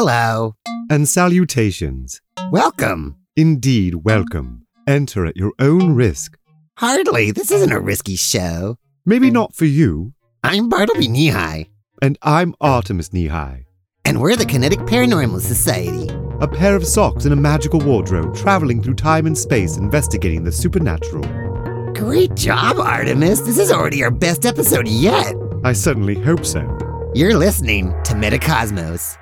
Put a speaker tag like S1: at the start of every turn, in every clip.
S1: Hello.
S2: And salutations.
S1: Welcome.
S2: Indeed, welcome. Enter at your own risk.
S1: Hardly. This isn't a risky show.
S2: Maybe not for you.
S1: I'm Bartleby Knee
S2: And I'm Artemus Knee
S1: And we're the Kinetic Paranormal Society.
S2: A pair of socks in a magical wardrobe traveling through time and space investigating the supernatural.
S1: Great job, Artemus. This is already our best episode yet.
S2: I certainly hope so.
S1: You're listening to Metacosmos.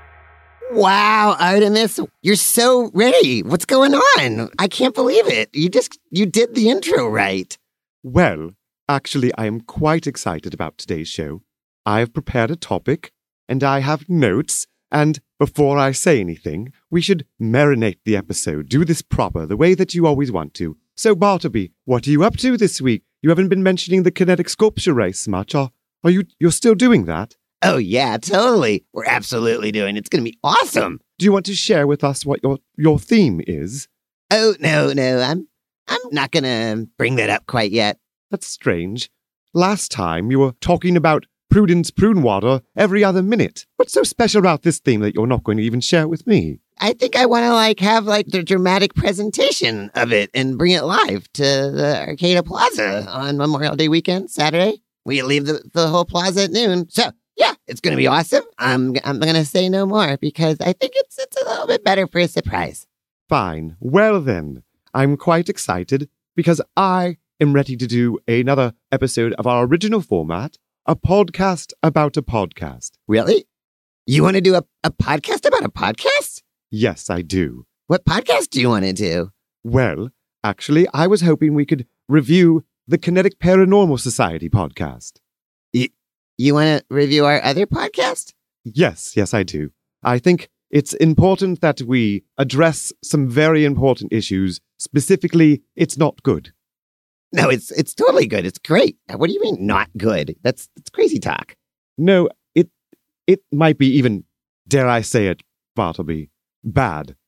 S1: Wow, Artemus, you're so ready. What's going on? I can't believe it. You just you did the intro right.
S2: Well, actually I am quite excited about today's show. I have prepared a topic and I have notes and before I say anything, we should marinate the episode, do this proper, the way that you always want to. So, Bartleby, what are you up to this week? You haven't been mentioning the kinetic sculpture race much, or are you you're still doing that?
S1: Oh yeah, totally. We're absolutely doing. It. It's going to be awesome.
S2: Do you want to share with us what your your theme is?
S1: Oh no, no, I'm I'm not going to bring that up quite yet.
S2: That's strange. Last time you were talking about Prudence Prune Water every other minute. What's so special about this theme that you're not going to even share with me?
S1: I think I want to like have like the dramatic presentation of it and bring it live to the Arcata Plaza on Memorial Day weekend, Saturday. We leave the, the whole plaza at noon. So yeah, it's going to be awesome. I'm I'm going to say no more because I think it's it's a little bit better for a surprise.
S2: Fine. Well then, I'm quite excited because I am ready to do another episode of our original format, a podcast about a podcast.
S1: Really? You want to do a, a podcast about a podcast?
S2: Yes, I do.
S1: What podcast do you want to do?
S2: Well, actually, I was hoping we could review the Kinetic Paranormal Society podcast.
S1: You, want to review our other podcast?
S2: Yes, yes, I do. I think it's important that we address some very important issues. Specifically, it's not good.
S1: No, it's it's totally good. It's great. What do you mean not good? That's that's crazy talk.
S2: No, it it might be even, dare I say it, Bartleby, bad.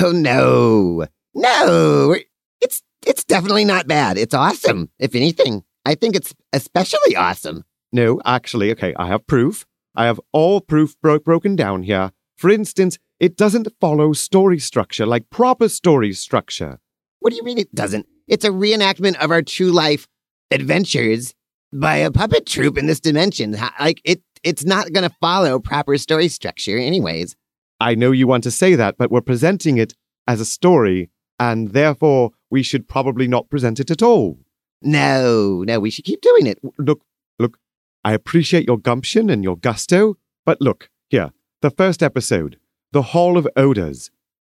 S1: Oh no, no! It's it's definitely not bad. It's awesome. If anything, I think it's especially awesome.
S2: No, actually, okay, I have proof. I have all proof bro- broken down here. For instance, it doesn't follow story structure like proper story structure.
S1: What do you mean it doesn't? It's a reenactment of our true life adventures by a puppet troupe in this dimension. Like it, it's not going to follow proper story structure, anyways.
S2: I know you want to say that, but we're presenting it as a story, and therefore we should probably not present it at all.
S1: No, no, we should keep doing it.
S2: Look, look, I appreciate your gumption and your gusto, but look, here, the first episode, The Hall of Odors.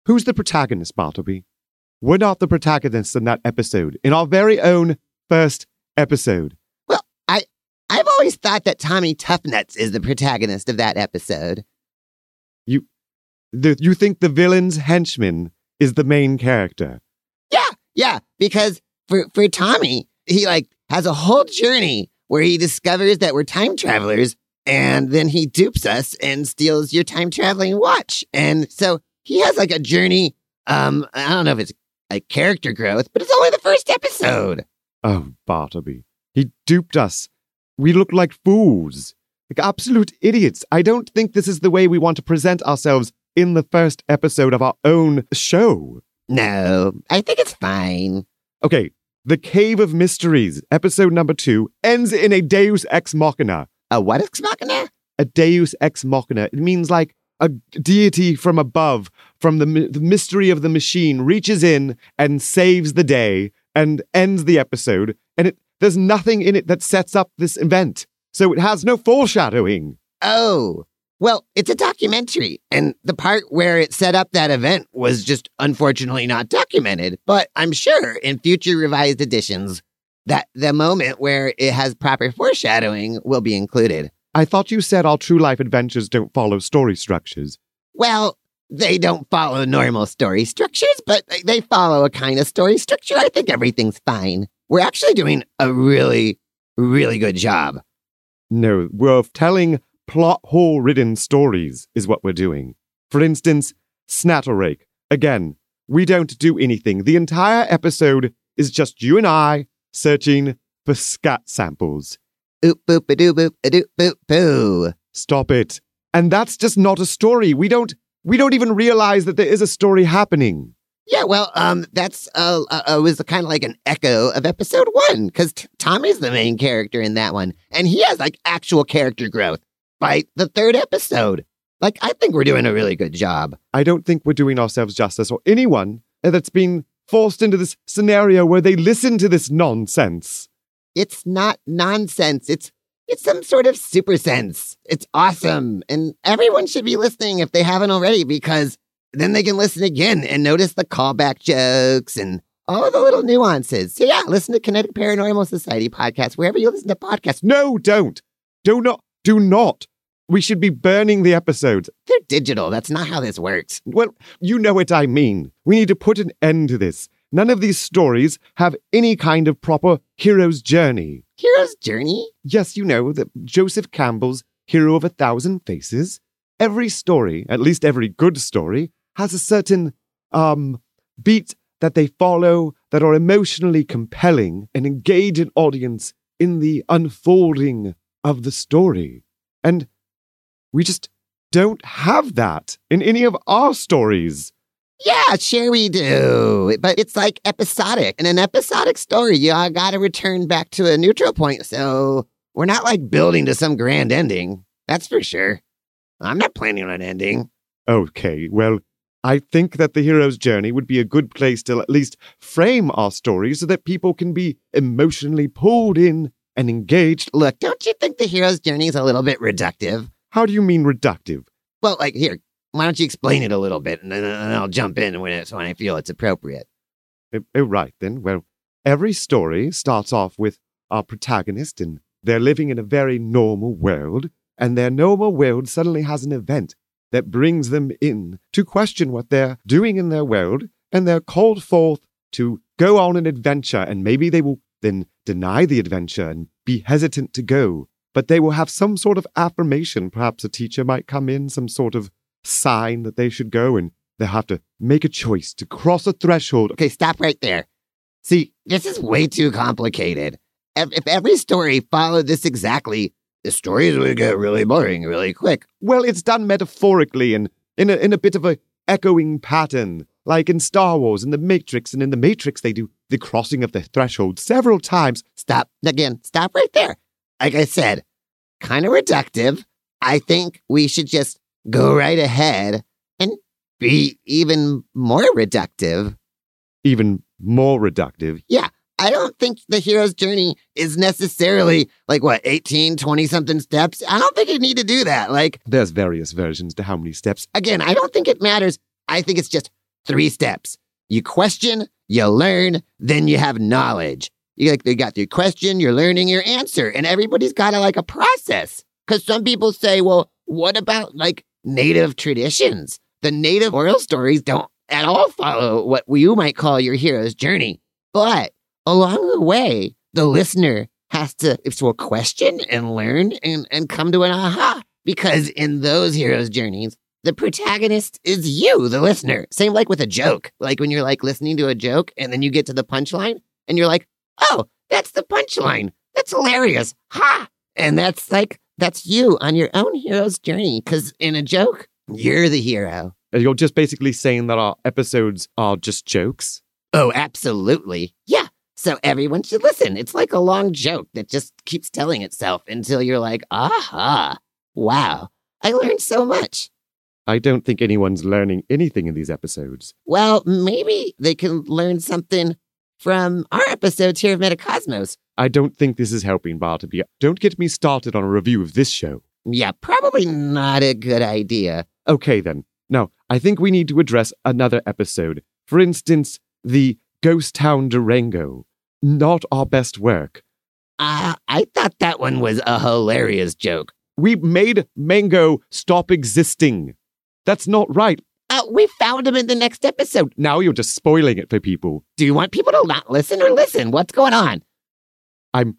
S2: Who's the protagonist, Bartleby? We're not the protagonists in that episode, in our very own first episode.
S1: Well, I, I've always thought that Tommy Toughnuts is the protagonist of that episode.
S2: You, the, you think the villain's henchman is the main character?
S1: Yeah, yeah, because for, for Tommy, he like has a whole journey where he discovers that we're time travelers and then he dupes us and steals your time traveling watch. And so he has like a journey. Um, I don't know if it's like character growth, but it's only the first episode.
S2: Oh, Bartleby. He duped us. We look like fools. Like absolute idiots. I don't think this is the way we want to present ourselves in the first episode of our own show.
S1: No, I think it's fine.
S2: Okay, The Cave of Mysteries, episode number two, ends in a deus ex machina.
S1: A what ex machina?
S2: A deus ex machina. It means like a deity from above, from the, the mystery of the machine, reaches in and saves the day and ends the episode. And it, there's nothing in it that sets up this event. So it has no foreshadowing.
S1: Oh, well, it's a documentary, and the part where it set up that event was just unfortunately not documented. But I'm sure in future revised editions that the moment where it has proper foreshadowing will be included.
S2: I thought you said all true life adventures don't follow story structures.
S1: Well, they don't follow normal story structures, but they follow a kind of story structure. I think everything's fine. We're actually doing a really, really good job.
S2: No, we're telling plot hole ridden stories, is what we're doing. For instance, Snatterake. Again, we don't do anything. The entire episode is just you and I searching for scat samples.
S1: Oop boop a doo boop a doop boop boo.
S2: Stop it. And that's just not a story. We don't We don't even realize that there is a story happening.
S1: Yeah, well, um, that's uh, uh, uh was kind of like an echo of episode one because t- Tommy's the main character in that one, and he has like actual character growth by the third episode. Like, I think we're doing a really good job.
S2: I don't think we're doing ourselves justice or anyone that's been forced into this scenario where they listen to this nonsense.
S1: It's not nonsense. It's it's some sort of super sense. It's awesome, and everyone should be listening if they haven't already because then they can listen again and notice the callback jokes and all the little nuances. So yeah, listen to Kinetic Paranormal Society podcast wherever you listen to podcasts.
S2: No, don't. Do not. Do not. We should be burning the episodes.
S1: They're digital. That's not how this works.
S2: Well, you know what I mean. We need to put an end to this. None of these stories have any kind of proper hero's journey.
S1: Hero's journey?
S2: Yes, you know, that Joseph Campbell's Hero of a Thousand Faces. Every story, at least every good story, has a certain um beat that they follow that are emotionally compelling and engage an audience in the unfolding of the story. And we just don't have that in any of our stories.
S1: Yeah, sure we do. But it's like episodic. In an episodic story, you all got to return back to a neutral point. So we're not like building to some grand ending. That's for sure. I'm not planning on an ending.
S2: Okay, well, I think that the hero's journey would be a good place to at least frame our story so that people can be emotionally pulled in and engaged.
S1: Look, don't you think the hero's journey is a little bit reductive?
S2: How do you mean reductive?
S1: Well, like here, why don't you explain it a little bit, and then and I'll jump in when it's when I feel it's appropriate.
S2: Oh, oh, right then. Well, every story starts off with our protagonist, and they're living in a very normal world, and their normal world suddenly has an event that brings them in to question what they're doing in their world, and they're called forth to go on an adventure, and maybe they will then deny the adventure and be hesitant to go but they will have some sort of affirmation. Perhaps a teacher might come in, some sort of sign that they should go, and they'll have to make a choice to cross a threshold.
S1: Okay, stop right there. See, this is way too complicated. If, if every story followed this exactly, the stories would get really boring really quick.
S2: Well, it's done metaphorically and in a, in a bit of a echoing pattern, like in Star Wars and The Matrix. And in The Matrix, they do the crossing of the threshold several times.
S1: Stop again. Stop right there. Like I said, kind of reductive. I think we should just go right ahead and be even more reductive.
S2: Even more reductive?
S1: Yeah. I don't think the hero's journey is necessarily like what, 18, 20 something steps. I don't think you need to do that. Like,
S2: there's various versions to how many steps.
S1: Again, I don't think it matters. I think it's just three steps. You question, you learn, then you have knowledge. You like they got your question, you're learning your answer, and everybody's got a, like a process. Because some people say, well, what about like native traditions? The native oral stories don't at all follow what you might call your hero's journey. But along the way, the listener has to, to a question and learn and, and come to an aha. Because in those hero's journeys, the protagonist is you, the listener. Same like with a joke. Like when you're like listening to a joke and then you get to the punchline and you're like, oh, that's the punchline. That's hilarious. Ha! And that's like, that's you on your own hero's journey. Cause in a joke, you're the hero.
S2: You're just basically saying that our episodes are just jokes?
S1: Oh, absolutely. Yeah. So everyone should listen. It's like a long joke that just keeps telling itself until you're like, aha, wow, I learned so much.
S2: I don't think anyone's learning anything in these episodes.
S1: Well, maybe they can learn something from our episodes here of Metacosmos.
S2: I don't think this is helping, Bartleby. Don't get me started on a review of this show.
S1: Yeah, probably not a good idea.
S2: Okay, then. Now, I think we need to address another episode. For instance, the Ghost Town Durango. Not our best work.
S1: Uh, I thought that one was a hilarious joke.
S2: We made Mango stop existing. That's not right.
S1: Uh, we found him in the next episode.
S2: Now you're just spoiling it for people.
S1: Do you want people to not listen or listen? What's going on?
S2: I'm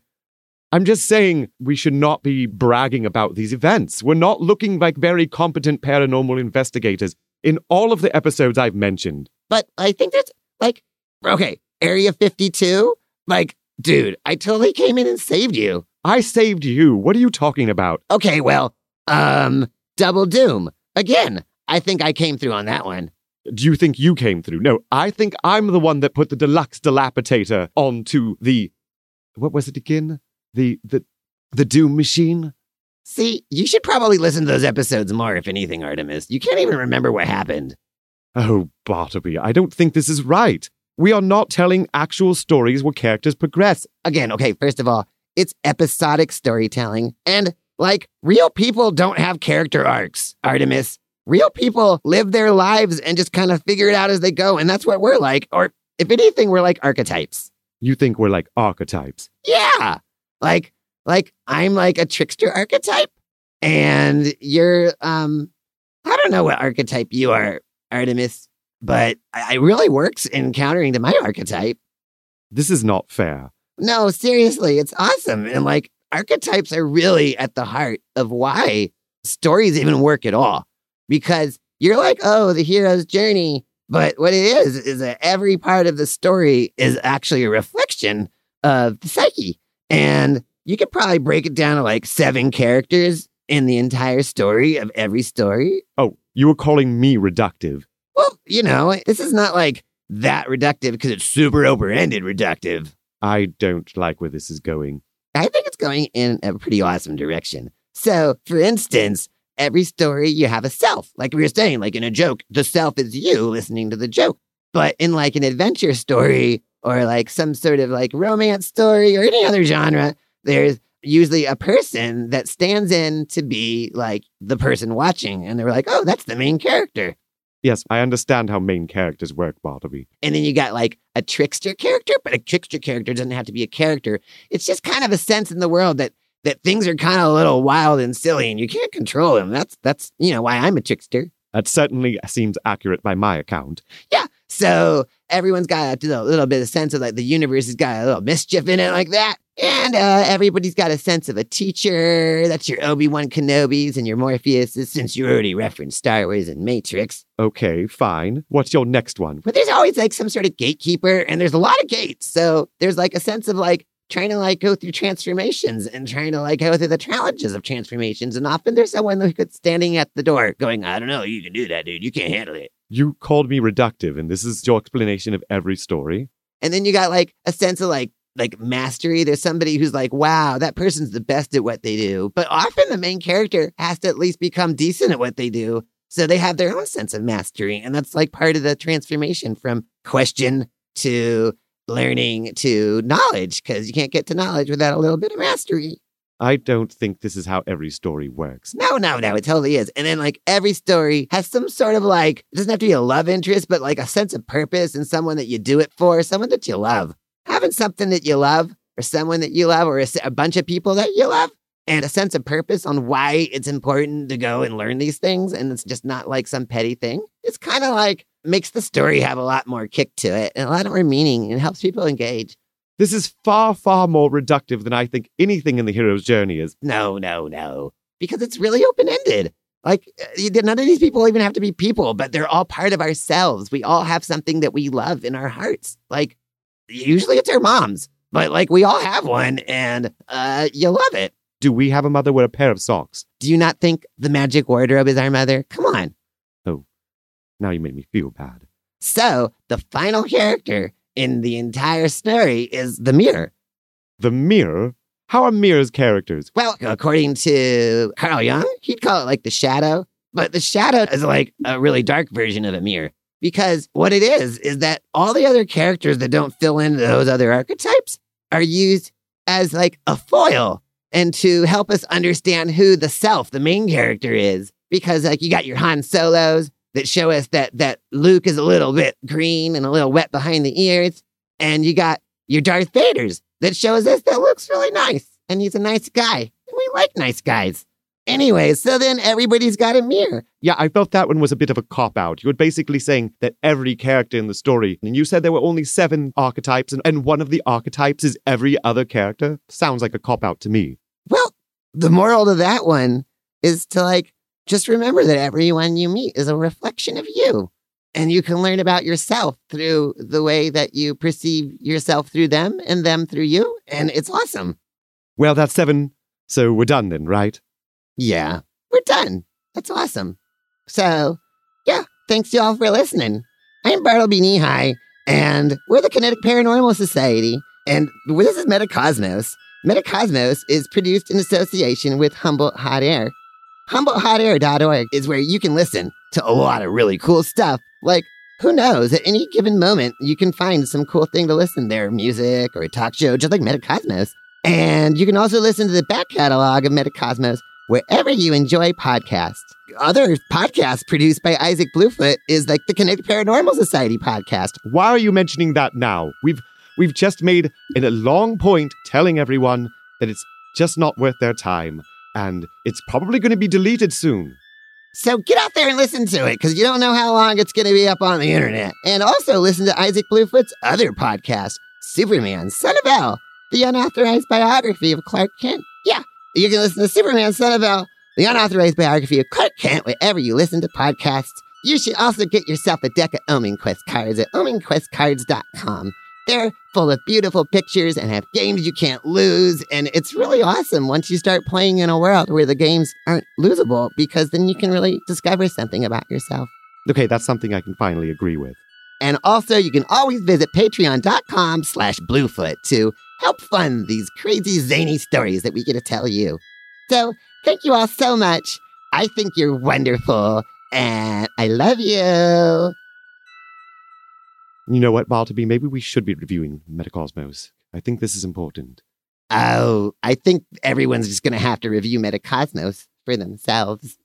S2: I'm just saying we should not be bragging about these events. We're not looking like very competent paranormal investigators in all of the episodes I've mentioned.
S1: But I think that's like okay, Area 52? Like, dude, I totally came in and saved you.
S2: I saved you. What are you talking about?
S1: Okay, well, um, Double Doom. Again, I think I came through on that one.
S2: Do you think you came through? No, I think I'm the one that put the deluxe dilapidator onto the what was it again? The the the Doom machine?
S1: See, you should probably listen to those episodes more, if anything, Artemus. You can't even remember what happened.
S2: Oh, Bartleby, I don't think this is right. We are not telling actual stories where characters progress.
S1: Again, okay, first of all, it's episodic storytelling. And like, real people don't have character arcs, Artemus. Real people live their lives and just kind of figure it out as they go. And that's what we're like. Or if anything, we're like archetypes.
S2: You think we're like archetypes?
S1: Yeah. Like, like I'm like a trickster archetype and you're, um, I don't know what archetype you are, Artemus, but it really works in countering to my archetype.
S2: This is not fair.
S1: No, seriously, it's awesome. And like archetypes are really at the heart of why stories even work at all. Because you're like, oh, the hero's journey. But what it is, is that every part of the story is actually a reflection of the psyche. And you could probably break it down to like seven characters in the entire story of every story.
S2: Oh, you were calling me reductive.
S1: Well, you know, this is not like that reductive because it's super open ended reductive.
S2: I don't like where this is going.
S1: I think it's going in a pretty awesome direction. So, for instance, every story you have a self. Like we were saying, like in a joke, the self is you listening to the joke. But in like an adventure story or like some sort of like romance story or any other genre, there's usually a person that stands in to be like the person watching. And they're like, oh, that's the main character.
S2: Yes, I understand how main characters work, Bartleby.
S1: And then you got like a trickster character, but a trickster character doesn't have to be a character. It's just kind of a sense in the world that that things are kind of a little wild and silly and you can't control them. That's that's you know why I'm a trickster.
S2: That certainly seems accurate by my account.
S1: Yeah. So everyone's got a little, bit of sense of like the universe has got a little mischief in it like that. And uh, everybody's got a sense of a teacher. That's your Obi-Wan Kenobis and your Morpheuses, since you already referenced Star Wars and Matrix.
S2: Okay, fine. What's your next one?
S1: But there's always like some sort of gatekeeper, and there's a lot of gates. So there's like a sense of like trying to like go through transformations and trying to like go through the challenges of transformations. And often there's someone who's standing at the door going, I don't know, you can do that, dude. You can't handle it.
S2: You called me reductive, and this is your explanation of every story.
S1: And then you got like a sense of like like mastery. There's somebody who's like, wow, that person's the best at what they do. But often the main character has to at least become decent at what they do. So they have their own sense of mastery. And that's like part of the transformation from question to learning to knowledge, because you can't get to knowledge without a little bit of mastery.
S2: I don't think this is how every story works.
S1: No, no, no, it totally is. And then like every story has some sort of like, it doesn't have to be a love interest, but like a sense of purpose and someone that you do it for, someone that you love. Having something that you love or someone that you love or a bunch of people that you love and a sense of purpose on why it's important to go and learn these things. And it's just not like some petty thing. It's kind of like makes the story have a lot more kick to it and a lot more meaning and helps people engage.
S2: This is far, far more reductive than I think anything in the hero's journey is.
S1: No, no, no. Because it's really open ended. Like, uh, none of these people even have to be people, but they're all part of ourselves. We all have something that we love in our hearts. Like, usually it's our moms, but like, we all have one and uh, you love it.
S2: Do we have a mother with a pair of socks?
S1: Do you not think the magic wardrobe is our mother? Come on.
S2: Now you made me feel bad.
S1: So, the final character in the entire story is the mirror.
S2: The mirror? How are mirrors characters?
S1: Well, according to Carl Jung, he'd call it like the shadow, but the shadow is like a really dark version of a mirror. Because what it is, is that all the other characters that don't fill in those other archetypes are used as like a foil and to help us understand who the self, the main character is. Because like you got your Han Solos that show us that that Luke is a little bit green and a little wet behind the ears. And you got your Darth Vaders that shows us that Luke's really nice and he's a nice guy. And we like nice guys. Anyway, so then everybody's got a mirror.
S2: Yeah, I felt that one was a bit of a cop out. You were basically saying that every character in the story, and you said there were only seven archetypes, and, and one of the archetypes is every other character. Sounds like a cop out to me.
S1: Well, the moral to that one is to like just remember that everyone you meet is a reflection of you. And you can learn about yourself through the way that you perceive yourself through them and them through you. And it's awesome.
S2: Well, that's seven, so we're done then, right?
S1: Yeah, we're done. That's awesome. So yeah, thanks y'all for listening. I'm Bartleby Knee and we're the Kinetic Paranormal Society, and this is Metacosmos. Metacosmos is produced in association with Humboldt Hot Air. HumboldtHotAir.org is where you can listen to a lot of really cool stuff. Like, who knows, at any given moment, you can find some cool thing to listen there music or a talk show, just like Metacosmos. And you can also listen to the back catalog of Metacosmos wherever you enjoy podcasts. Other podcasts produced by Isaac Bluefoot is like the Kinetic Paranormal Society podcast.
S2: Why are you mentioning that now? We've we've just made a long point telling everyone that it's just not worth their time and it's probably going to be deleted soon.
S1: So get out there and listen to it because you don't know how long it's going to be up on the internet. And also listen to Isaac Bluefoot's other podcast, Superman, Son of El, the unauthorized biography of Clark Kent. Yeah, you can listen to Superman, Son of El, the unauthorized biography of Clark Kent wherever you listen to podcasts. You should also get yourself a deck of Omen Quest cards at omenquestcards.com. They're full of beautiful pictures and have games you can't lose. And it's really awesome once you start playing in a world where the games aren't losable because then you can really discover something about yourself.
S2: Okay, that's something I can finally agree with.
S1: And also, you can always visit patreon.com slash bluefoot to help fund these crazy, zany stories that we get to tell you. So, thank you all so much. I think you're wonderful, and I love you.
S2: You know what, Bartleby? Maybe we should be reviewing Metacosmos. I think this is important.
S1: Oh, I think everyone's just going to have to review Metacosmos for themselves.